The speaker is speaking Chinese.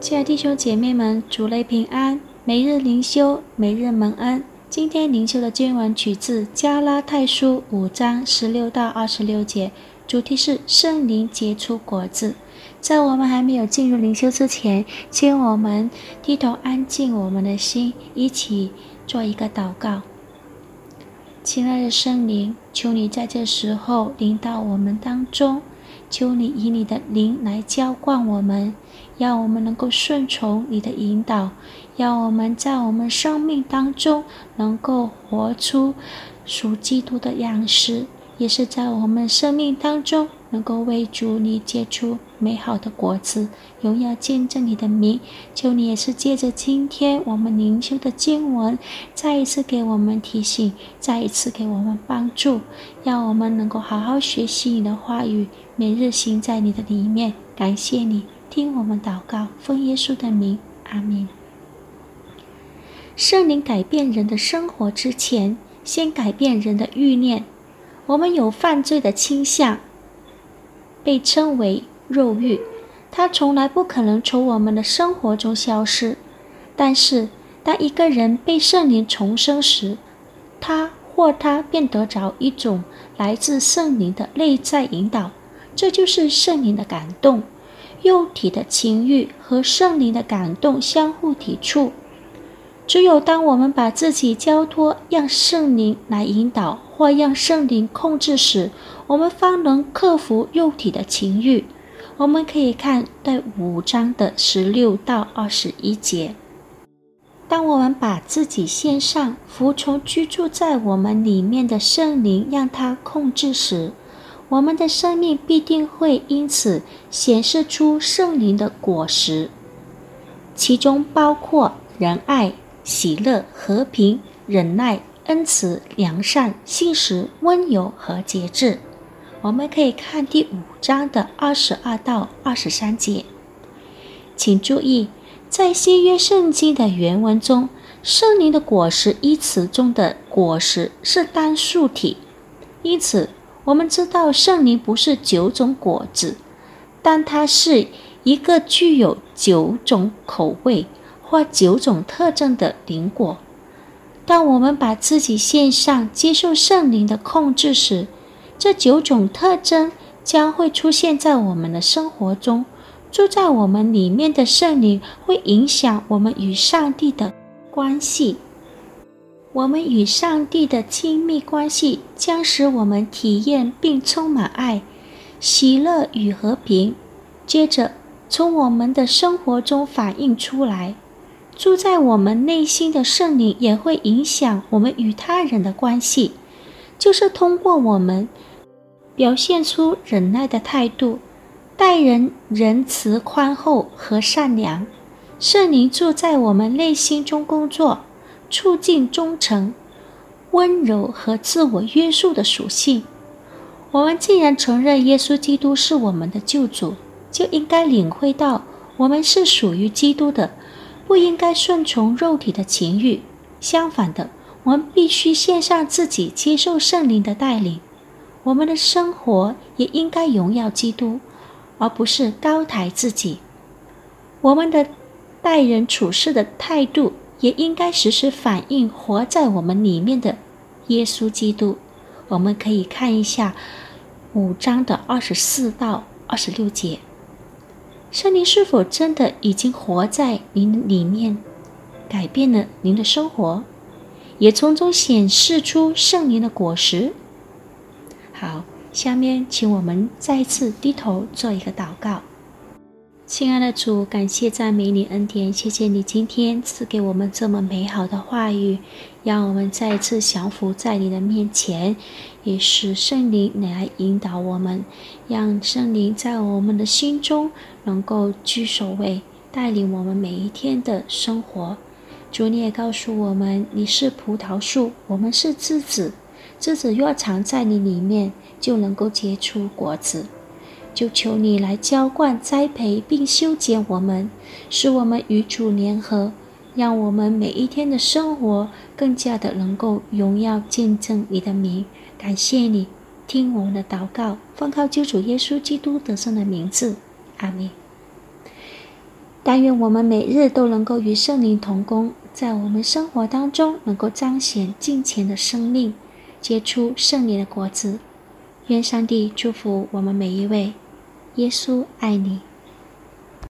亲爱弟兄姐妹们，主内平安。每日灵修，每日蒙恩。今天灵修的经文取自加拉太书五章十六到二十六节，主题是圣灵结出果子。在我们还没有进入灵修之前，请我们低头安静我们的心，一起做一个祷告。亲爱的圣灵，求你在这时候临到我们当中，求你以你的灵来浇灌我们。让我们能够顺从你的引导，让我们在我们生命当中能够活出属基督的样式，也是在我们生命当中能够为主你结出美好的果子，荣耀见证你的名。求你也是借着今天我们灵修的经文，再一次给我们提醒，再一次给我们帮助，让我们能够好好学习你的话语，每日行在你的里面。感谢你。听我们祷告，奉耶稣的名，阿门。圣灵改变人的生活之前，先改变人的欲念。我们有犯罪的倾向，被称为肉欲，它从来不可能从我们的生活中消失。但是，当一个人被圣灵重生时，他或他便得着一种来自圣灵的内在引导，这就是圣灵的感动。肉体的情欲和圣灵的感动相互抵触。只有当我们把自己交托，让圣灵来引导，或让圣灵控制时，我们方能克服肉体的情欲。我们可以看第五章的十六到二十一节。当我们把自己献上，服从居住在我们里面的圣灵，让他控制时，我们的生命必定会因此显示出圣灵的果实，其中包括仁爱、喜乐、和平、忍耐、恩慈、良善、信实、温柔和节制。我们可以看第五章的二十二到二十三节。请注意，在新约圣经的原文中，“圣灵的果实”一词中的“果实”是单数体，因此。我们知道圣灵不是九种果子，但它是一个具有九种口味或九种特征的灵果。当我们把自己献上，接受圣灵的控制时，这九种特征将会出现在我们的生活中。住在我们里面的圣灵会影响我们与上帝的关系。我们与上帝的亲密关系将使我们体验并充满爱、喜乐与和平。接着，从我们的生活中反映出来，住在我们内心的圣灵也会影响我们与他人的关系，就是通过我们表现出忍耐的态度，待人仁慈、宽厚和善良。圣灵住在我们内心中工作。促进忠诚、温柔和自我约束的属性。我们既然承认耶稣基督是我们的救主，就应该领会到我们是属于基督的，不应该顺从肉体的情欲。相反的，我们必须献上自己，接受圣灵的带领。我们的生活也应该荣耀基督，而不是高抬自己。我们的待人处事的态度。也应该时时反映活在我们里面的耶稣基督。我们可以看一下五章的二十四到二十六节，圣灵是否真的已经活在您里面，改变了您的生活，也从中显示出圣灵的果实。好，下面请我们再次低头做一个祷告。亲爱的主，感谢赞美你恩典，谢谢你今天赐给我们这么美好的话语，让我们再一次降服在你的面前，也使圣灵来引导我们，让圣灵在我们的心中能够居首位，带领我们每一天的生活。主，你也告诉我们，你是葡萄树，我们是枝子，枝子若藏在你里面，就能够结出果子。就求你来浇灌、栽培并修剪我们，使我们与主联合，让我们每一天的生活更加的能够荣耀见证你的名。感谢你，听我们的祷告，奉靠救主耶稣基督得胜的名字，阿门。但愿我们每日都能够与圣灵同工，在我们生活当中能够彰显敬虔的生命，结出圣灵的果子。愿上帝祝福我们每一位。耶稣爱你。